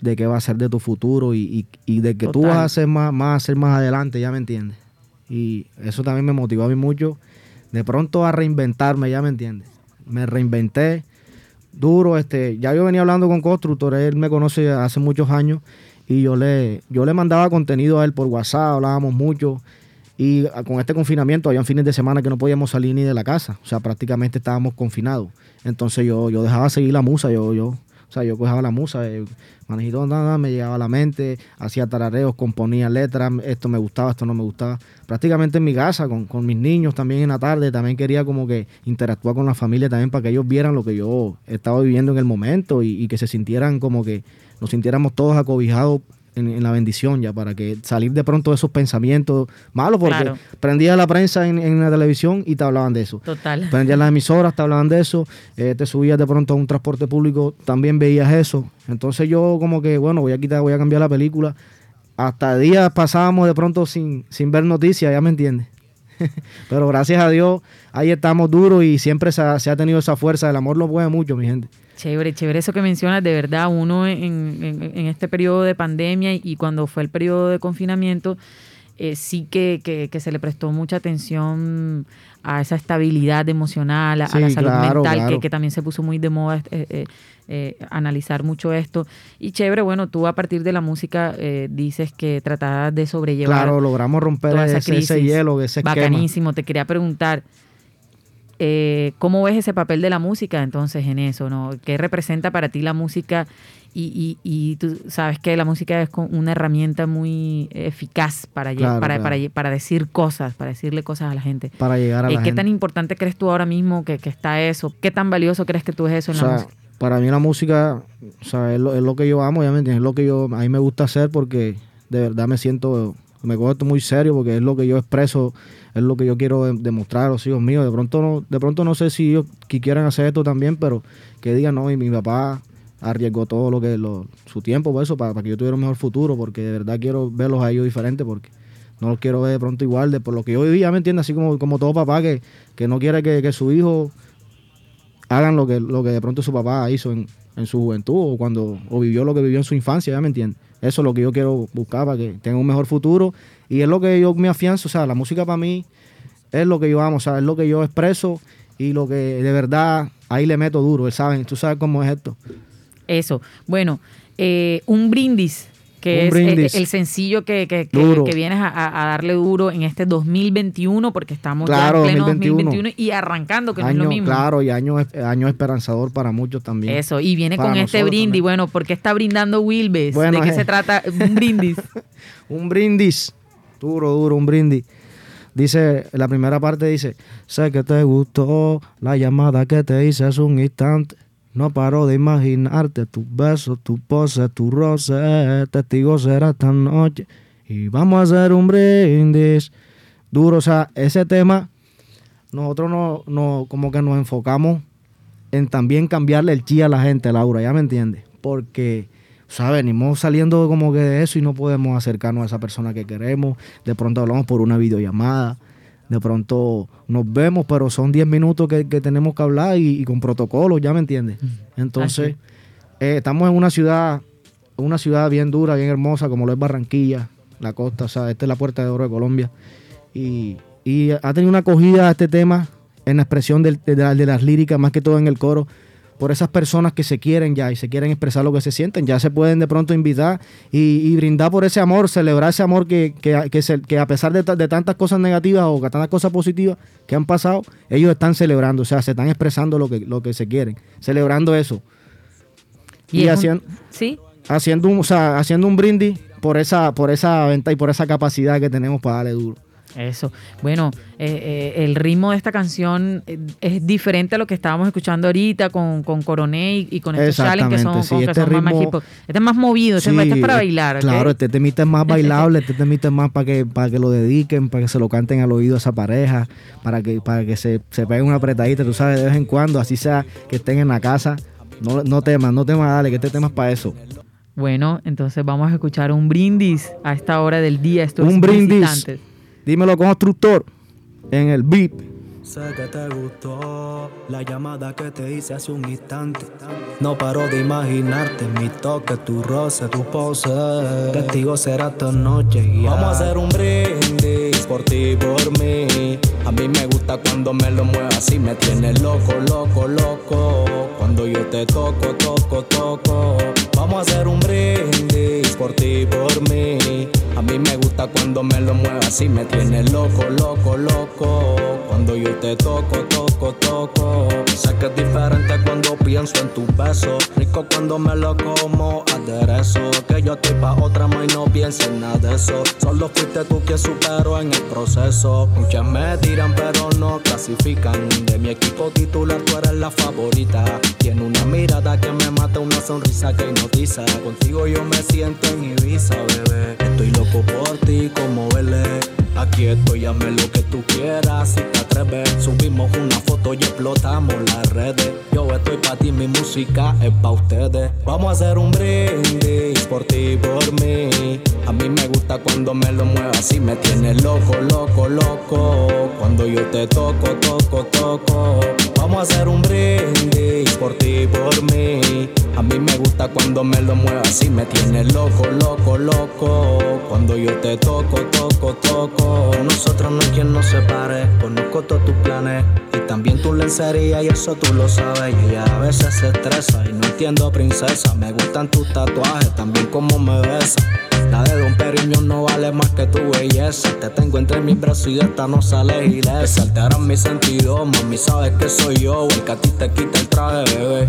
de qué va a ser de tu futuro y, y- y de que tú vas a hacer más, más, a hacer más adelante, ya me entiendes. Y eso también me motivó a mí mucho de pronto a reinventarme, ya me entiendes. Me reinventé duro, este, ya yo venía hablando con Constructor, él me conoce hace muchos años y yo le, yo le mandaba contenido a él por WhatsApp, hablábamos mucho y con este confinamiento había fines de semana que no podíamos salir ni de la casa, o sea, prácticamente estábamos confinados. Entonces yo, yo dejaba seguir la musa, yo, yo, o sea, yo cogía la musa, eh, manejito, nada, me llegaba a la mente, hacía tarareos, componía letras, esto me gustaba, esto no me gustaba. Prácticamente en mi casa, con, con mis niños también en la tarde, también quería como que interactuar con la familia también para que ellos vieran lo que yo estaba viviendo en el momento y que se sintieran como que nos sintiéramos todos acobijados en, en la bendición ya, para que salir de pronto de esos pensamientos malos, porque Claro. prendía la prensa en, en la televisión y te hablaban de eso. Total. Prendías las emisoras, te hablaban de eso, eh, te subías de pronto a un transporte público, también veías eso. Entonces yo como que, bueno, voy a quitar, voy a cambiar la película. Hasta días pasábamos de pronto sin, sin ver noticias, ya me entiendes. Pero gracias a Dios, ahí estamos duros y siempre se ha, se ha tenido esa fuerza. El amor lo puede mucho, mi gente. Chévere, chévere eso que mencionas, de verdad, uno en, en- en este periodo de pandemia y, cuando fue el periodo de confinamiento, eh, sí que, que- que se le prestó mucha atención a esa estabilidad emocional, a, a la salud claro, mental, claro. Que, que también se puso muy de moda eh, eh, analizar mucho esto. Y chévere, bueno, tú a partir de la música eh, dices que tratabas de sobrellevar Claro, logramos romper ese, ese hielo, ese esquema. Bacanísimo. Te quería preguntar, eh, ¿cómo ves ese papel de la música entonces en eso? ¿no? ¿Qué representa para ti la música? Y, y- y tú sabes que la música es una herramienta muy eficaz para, Claro, para, claro. para lle- para decir cosas, para decirle cosas a la gente. Para llegar a Eh, la ¿Qué gente. tan importante crees tú ahora mismo que, que está eso? ¿Qué tan valioso crees que tú es eso O en la música? para mí la música, o sea, es lo, es lo que yo amo, ya me entiendes, es lo que yo, a mí me gusta hacer porque de verdad me siento, me cojo esto muy serio porque es lo que yo expreso, es lo que yo quiero de- demostrar a los hijos míos. De pronto no, de pronto no sé si ellos quieran hacer esto también, pero que digan, no, y mi papá arriesgó todo lo que su tiempo por eso, para, que yo tuviera un mejor futuro, porque de verdad quiero verlos a ellos diferentes, porque no los quiero ver de pronto igual de por lo que yo viví, ya me entiendes, así como, como todo papá que, que no quiere que, que su hijo hagan lo que, lo que de pronto su papá hizo en, en su juventud o cuando o vivió lo que vivió en su infancia, ¿ya me entiendes? Eso es lo que yo quiero buscar para que tenga un mejor futuro y es lo que yo me afianzo, o sea, la música para mí es lo que yo amo, o sea, es lo que yo expreso y lo que de verdad ahí le meto duro, ¿saben? Tú sabes cómo es esto. Eso. Bueno, eh, un brindis, que Un es eh, el sencillo que, que, que- vienes a, darle duro en este 2021, porque estamos Claro, ya en pleno 2021. 2021 y arrancando, que no es año, lo mismo. claro, y año, año esperanzador para muchos también. Eso, y viene Para con este brindis. también. Bueno, ¿por qué está brindando Wilbes? Bueno, ¿De qué eh. se trata un brindis? Un brindis. Duro, duro, un brindis. Dice, la primera parte dice, sé que te gustó la llamada que te hice hace un instante. No paro de imaginarte tus besos, tu pose, tu roce. Testigo será esta noche. Y vamos a hacer un brindis. Duro, o sea, ese tema, nosotros no, no, como que nos enfocamos en también cambiarle el chi a la gente, Laura, ¿ya me entiendes? Porque, ¿sabes? Venimos saliendo como que de eso y no podemos acercarnos a esa persona que queremos. De pronto hablamos por una videollamada. De pronto nos vemos, pero son 10 minutos que, que tenemos que hablar y, y con protocolos, ¿ya me entiendes? Entonces, eh, estamos en una ciudad, una ciudad bien dura, bien hermosa, como lo es Barranquilla, la costa, o sea, esta es la puerta de oro de Colombia. Y, y ha tenido una acogida a este tema en la expresión del- de, de las líricas, más que todo en el coro, por esas personas que se quieren ya y se quieren expresar lo que se sienten. Ya se pueden de pronto invitar y, y brindar por ese amor, celebrar ese amor que, que, que se- que a pesar de, de tantas cosas negativas o que tantas cosas positivas que han pasado, ellos están celebrando, o sea, se están expresando lo que, lo que se quieren, celebrando eso. Y, es un- haciendo, sí, haciendo, un, o sea, haciendo un brindis por esa, por esa venta y por esa capacidad que tenemos para darle duro. Eso. Bueno, eh, eh, el ritmo de esta canción eh, es diferente a lo que estábamos escuchando ahorita con, con Coroné y, y con estos challenge que son, sí, con- que este son más ritmo- hip hop. Este es más movido, este, Sí, este es para bailar. Claro, este temita es más bailable, este temita es más para que, para que lo dediquen, para que se lo canten al oído a esa pareja, para que, para que se, se peguen una apretadita, tú sabes, de vez en cuando, así sea que estén en la casa. No, no temas, no temas, dale, que este tema es para eso. Bueno, entonces vamos a escuchar un brindis a esta hora del día. Esto Un es brindis. Visitantes. Dímelo, constructor, en el beat. Sé que te gustó la llamada que te hice hace un instante. No paro de imaginarte mi toque, tu roce, tu pose. Testigo será esta noche. y Vamos a hacer un brindis por ti, y por mí. A mí me gusta cuando me lo muevas así, me tiene loco, loco, loco. Cuando yo te toco, toco, toco. Vamos a hacer un brindis por ti, y por mí. A mí me gusta cuando me lo muevas así, me tiene loco, loco, loco. Cuando yo te toco, toco, toco. Sé que es diferente cuando pienso en tu beso. Rico cuando me lo como, aderezo. Que yo estoy pa' otra, ma, y no pienso en nada de eso. Solo fuiste tú quien superó en el proceso. Muchas me tiran, pero no clasifican. De mi equipo titular, tú eres la favorita. Tiene una mirada que me mata, una sonrisa que hipnotiza. Contigo yo me siento en Ibiza, bebé. Estoy loco por ti, como vele. Aquí estoy, llame lo que tú quieras. Si te atreves, subimos una foto y explotamos las redes. Yo estoy pa' ti, mi música es pa' ustedes. Vamos a hacer un brindis por ti y por mí. A mí me gusta cuando me lo muevas así, me tiene loco, loco, loco. Cuando yo te toco, toco, toco. Vamos a hacer un brindis por ti y por mí. A mí me gusta cuando me lo muevas así, me tiene loco, loco, loco. Cuando yo te toco, toco, toco. Nosotros no hay quien nos separe. Conozco todos tus planes y también tu lencería y eso tú lo sabes. Y ella a veces se estresa y no entiendo, princesa. Me gustan tus tatuajes, también como me besas. La de Don Periñón no vale más que tu belleza. Te tengo entre mis brazos y de esta no sales ilesa. Alteran mis sentidos, mami, sabes que soy yo. El que a ti te quita el traje, bebé.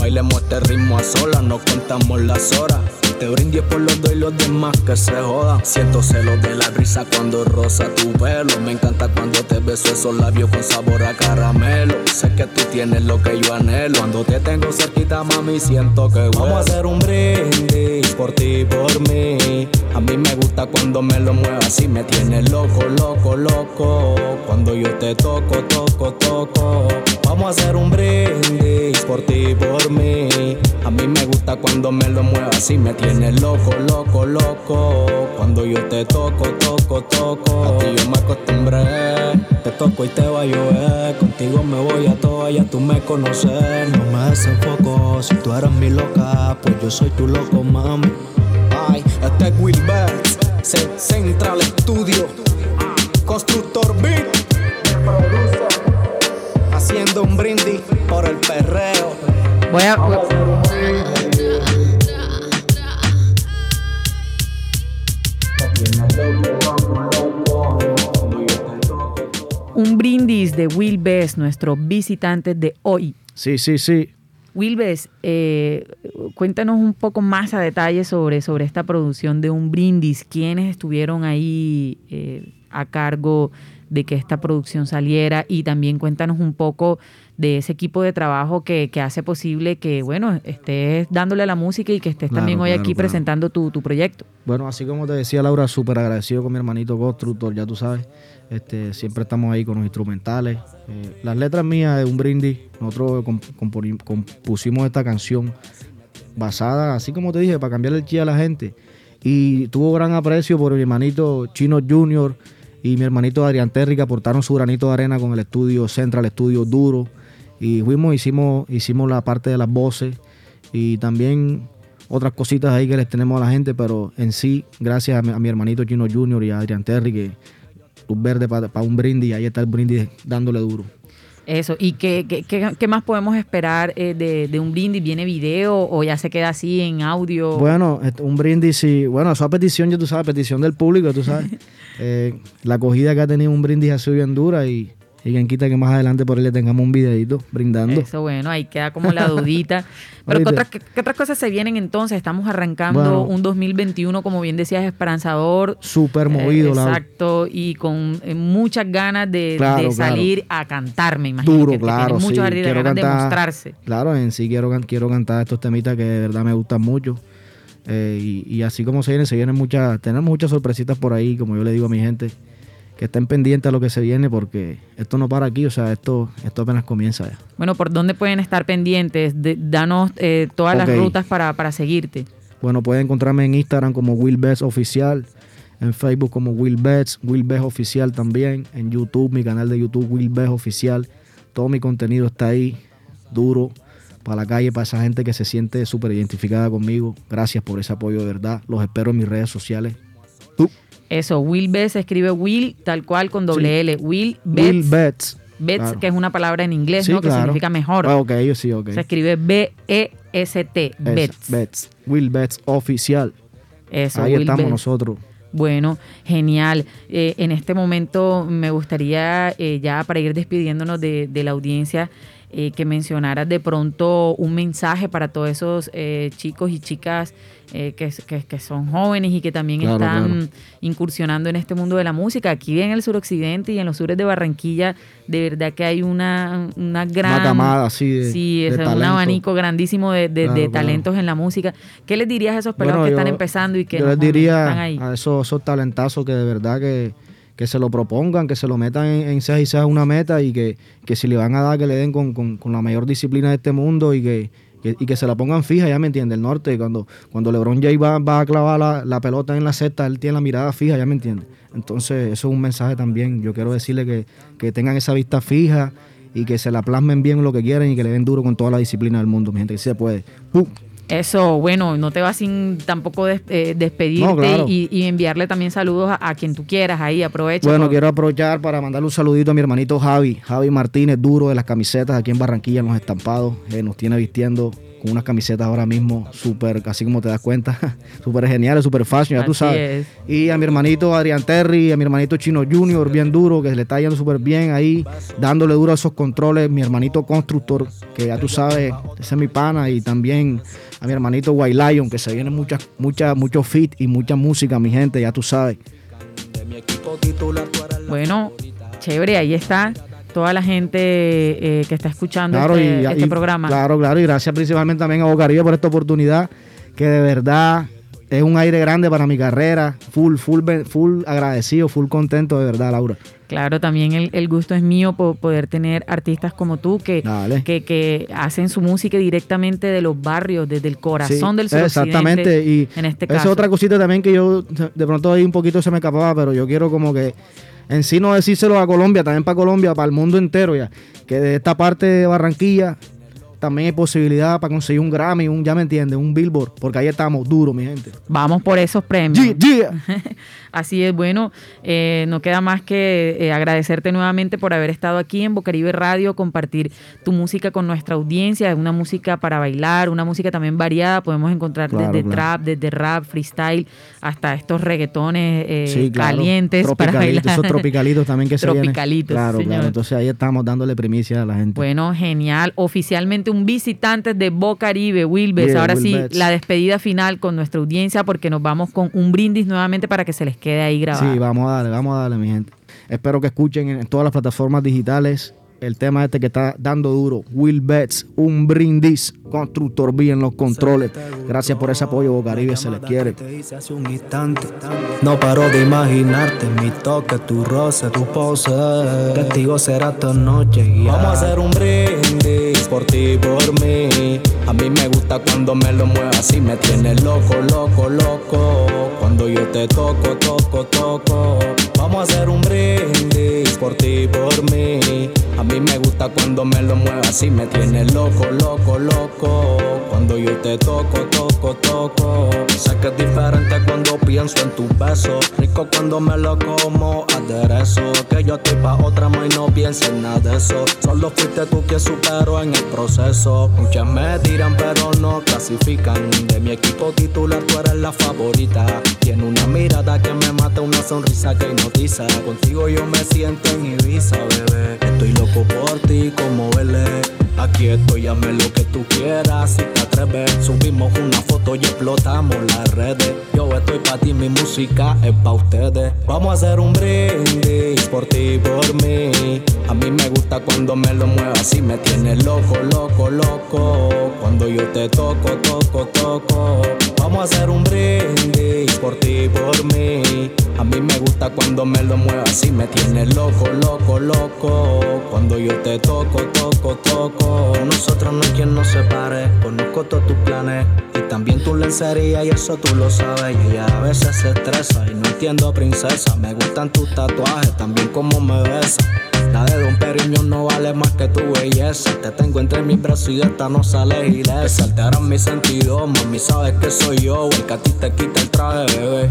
Bailemos este ritmo a solas, no contamos las horas. Te brindé por los dos y los demás que se jodan. Siento celos de la risa cuando rosa tu pelo. Me encanta cuando te beso esos labios con sabor a caramelo. Sé que tú tienes lo que yo anhelo. Cuando te tengo cerquita, mami, siento que Vamos a hacer un brindis por ti y por mí. A mí me gusta cuando me lo muevas así, me tiene loco, loco, loco. Cuando yo te toco, toco, toco. Vamos a hacer un brindis por ti y por mí. A mí me gusta cuando me lo muevas así, me tiene loco, loco, loco. Cuando yo te toco, toco, toco. A ti yo me acostumbré. Te toco y te va a llover. Contigo me voy a toa, ya tú me conoces. No me desenfoco. Si tú eres mi loca, pues yo soy tu loco, mami. Ay, este es Wilbert. Ce- Central Studio. Constructor Beat. Haciendo un brindis por el perreo. Voy a, un brindis de Will Bess, nuestro visitante de hoy. Sí, sí, sí. Wilbes, eh, cuéntanos un poco más a detalle sobre, sobre esta producción de un brindis. ¿Quiénes estuvieron ahí eh, a cargo de que esta producción saliera? Y también cuéntanos un poco de ese equipo de trabajo que, que hace posible que, bueno, estés dándole la música y que estés Claro, también hoy claro, aquí claro. presentando tu, tu proyecto. Bueno, así como te decía Laura, súper agradecido con mi hermanito Constructor, ya tú sabes. Este, siempre estamos ahí con los instrumentales. Eh, las letras mías de un brindis, nosotros compusimos esta canción basada, así como te dije, para cambiarle el chi a la gente. Y tuvo gran aprecio por mi hermanito Chino Junior y mi hermanito Adrián Terry, que aportaron su granito de arena con el estudio Central, estudio duro. Y fuimos, hicimos, hicimos la parte de las voces y también otras cositas ahí que les tenemos a la gente, pero en sí, gracias a mi, a mi hermanito Chino Junior y a Adrián Terry, que luz verde para un brindis, ahí está el brindis dándole duro. Eso, ¿y qué, qué, qué- qué más podemos esperar eh, de, de un brindis? ¿Viene video o ya se queda así en audio? Bueno, un brindis y bueno, eso a petición, ya tú sabes, petición del público, tú sabes. Eh, la acogida que ha tenido un brindis ha sido bien dura y, y quien quita que más adelante por ahí le tengamos un videito brindando. Eso, bueno, ahí queda como la dudita. Pero ¿qué otras, qué- qué otras cosas se vienen entonces? Estamos arrancando Bueno. un 2021, como bien decías, esperanzador. Súper Eh, movido, la exacto, y con eh, muchas ganas de, Claro, de claro. salir a cantar, me imagino. Duro, que- que claro, sí. muchos artistas Quiero ganas de cantar- mostrarse. Claro, en sí quiero, quiero cantar estos temitas que de verdad me gustan mucho. Eh, y, y así como se vienen, se vienen muchas, tenemos muchas sorpresitas por ahí, como yo le digo a mi gente, que estén pendientes a lo que se viene porque esto no para aquí, o sea, esto, esto apenas comienza ya. Bueno, ¿por dónde pueden estar pendientes? De- danos eh, todas las rutas para, para seguirte. Bueno, pueden encontrarme en Instagram como Will Best Oficial, en Facebook como Will Best, Will Best Oficial también, en YouTube, mi canal de YouTube Will Best Oficial. Todo mi contenido está ahí, duro, para la calle, para esa gente que se siente súper identificada conmigo. Gracias por ese apoyo de verdad. Los espero en mis redes sociales. Eso, Will Betts se escribe Will tal cual con doble Sí. L. Will Will Betts. Bets. Betts, Claro. que es una palabra en inglés, Sí, ¿no? Que significa mejor. Ah, ok, yo sí, ok. Se escribe B-E-S-T. Es Betts. Will Bets Oficial. Eso, Ahí Will estamos Betts. nosotros. Bueno, genial. Eh, en este momento me gustaría, eh, ya para ir despidiéndonos de, de la audiencia, eh, que mencionaras de pronto un mensaje para todos esos eh, chicos y chicas eh, que, que- que son jóvenes y que también Claro, están claro. incursionando en este mundo de la música. Aquí en el suroccidente y en los sures de Barranquilla, de verdad que hay una, una gran... Una camada así de, Sí, de es un abanico grandísimo de, de- Claro, de claro. talentos en la música. ¿Qué les dirías a esos pelados Bueno, que están empezando y que yo les están diría ahí? a esos, esos talentazos que de verdad que, que se lo propongan, que se lo metan en, en seis y seis una meta y que, que si le van a dar, que le den con, con- con la mayor disciplina de este mundo y que, que- que se la pongan fija, ya me entiende, el norte. Cuando, cuando LeBron James va, va a clavar la, la pelota en la cesta, él tiene la mirada fija, ya me entiende. Entonces, eso es un mensaje también. Yo quiero decirle que, que tengan esa vista fija y que se la plasmen bien en lo que quieren y que le den duro con toda la disciplina del mundo, mi gente, que se puede. ¡Pum! Eso, bueno, no te vas sin tampoco des- eh, despedirte No, claro. y, y enviarle también saludos a, a quien tú quieras ahí, aprovecha. Bueno, por- quiero aprovechar para mandarle un saludito a mi hermanito Javi, Javi Martínez, duro de las camisetas aquí en Barranquilla, en los estampados. eh, nos tiene vistiendo con unas camisetas ahora mismo súper, así como te das cuenta, súper geniales, súper fashion, ya tú sabes. es. Y a mi hermanito Adrián Terry, a mi hermanito Chino Junior, bien duro, que le está yendo súper bien ahí, dándole duro a esos controles. Mi hermanito Constructor, que ya tú sabes, ese es mi pana. Y también a mi hermanito White Lion, que se viene mucha, mucha, mucho fit y mucha música, mi gente, ya tú sabes. Bueno, chévere, ahí está toda la gente eh, que está escuchando este, y- este y- programa. Claro, claro, y gracias principalmente también a Bocaribe por esta oportunidad, que de verdad es un aire grande para mi carrera. Full, full, full agradecido, full contento, de verdad, Laura. Claro, también el, el gusto es mío po- poder tener artistas como tú que, que, que hacen su música directamente de los barrios, desde el corazón Sí, del suroccidente. Exactamente, y en este esa caso. es otra cosita también que yo de pronto ahí un poquito se me escapaba, pero yo quiero como que en sí no decírselo a Colombia, también para Colombia, para el mundo entero ya, que de esta parte de Barranquilla también hay posibilidad para conseguir un Grammy, un, ya me entiendes, un Billboard, porque ahí estamos duros, mi gente. Vamos por esos premios. Yeah, yeah. Así es, bueno, eh, no queda más que eh, agradecerte nuevamente por haber estado aquí en Bocaribe Radio, compartir tu música con nuestra audiencia, es una música para bailar, una música también variada, podemos encontrar Claro, desde claro. trap, desde rap, freestyle, hasta estos reggaetones eh, Sí, claro. calientes para bailar. Esos tropicalitos también que se. Tropicalitos, Claro, señor. claro. Entonces ahí estamos dándole primicia a la gente. Bueno, genial. Oficialmente un visitante de Bocaribe, Wilbes. Yeah, Ahora sí, la despedida final con nuestra audiencia porque nos vamos con un brindis nuevamente para que se les quede ahí grabado. Sí, vamos a darle, vamos a darle, mi gente. Espero que escuchen en todas las plataformas digitales el tema este que está dando duro. Will Betts, un brindis, constructor B en los controles. Gracias por ese apoyo, Bocaribe, se les quiere. Te hice hace un instante. No paro de imaginarte mi toque, tu roce, tu pose. Testigo será esta noche. Vamos a hacer un brindis por ti y por mí. A mí me gusta cuando me lo muevas así, me tienes loco, loco, loco. Cuando yo te toco, toco, toco. Vamos a hacer un brindis por ti y por mí. A mí me gusta cuando me lo muevas así, me tienes loco, loco, loco. Cuando yo te toco, toco, toco. Sé que es diferente cuando pienso en tu beso. Rico cuando me lo como, aderezo. Que yo estoy pa' otra más y no pienso en nada de eso. Solo fuiste tú que superó en el proceso. Muchas me tiran, pero no clasifican. De mi equipo titular, tú eres la favorita. Tiene una mirada que me mata, una sonrisa que hipnotiza. Contigo yo me siento en Ibiza, bebé. Estoy loco por ti, como vele. Aquí estoy, llame lo que tú quieras si te atreves. Subimos una foto y explotamos las redes. Yo estoy pa' ti, mi música es pa' ustedes. Vamos a hacer un brindis por ti y por mí. A mí me gusta cuando me lo muevas así, me tiene loco, loco, loco. Cuando yo te toco, toco, toco. Vamos a hacer un brindis por ti y por mí. A mí me gusta cuando me lo muevas así, me tiene loco, loco, loco. Cuando yo te toco, toco, toco. Nosotros no hay quien nos separe. Conozco todos tus planes y también tu lencería y eso tú lo sabes. Y a veces se estresa y no entiendo, princesa. Me gustan tus tatuajes, también como me besas. La de Don Periño no vale más que tu belleza. Te tengo entre mis brazos y de esta no sale ilesa. Alteran mis sentidos, mami, sabes que soy yo. El que a ti te quita el traje, bebé.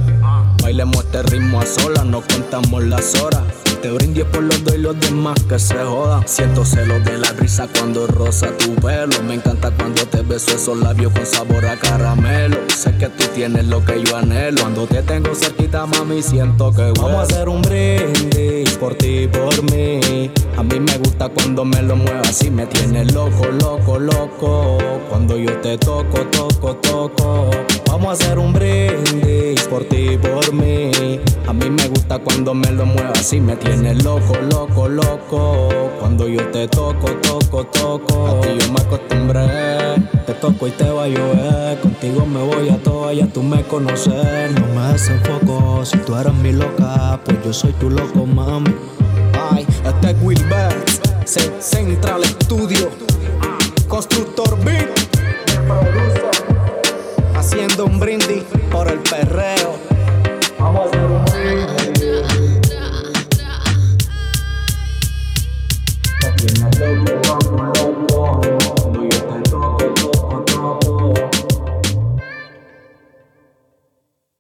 Bailemos este ritmo a solas, no contamos las horas. Te brindé por los dos y los demás que se jodan. Siento celos de la brisa cuando rosa tu pelo. Me encanta cuando te beso esos labios con sabor a caramelo. Sé que tú tienes lo que yo anhelo. Cuando te tengo cerquita, mami, siento que. Vamos a hacer un brindis por ti y por mí. A mí me gusta cuando me lo muevas así. Me tienes loco, loco, loco. Cuando yo te toco, toco, toco. Vamos a hacer un brindis por ti por mí. A mí me gusta cuando me lo muevas así. Me tienes loco, loco, loco. Cuando yo te toco, toco, toco. A ti yo me acostumbré. Te toco y te va a llover. Contigo me voy a toa, ya tú me conoces. No me desenfoco. Si tú eres mi loca, pues yo soy tu loco, mami. Ay, este es Wilbert. C- Central Studio. Constructor Beat. Haciendo un brindis por el perreo.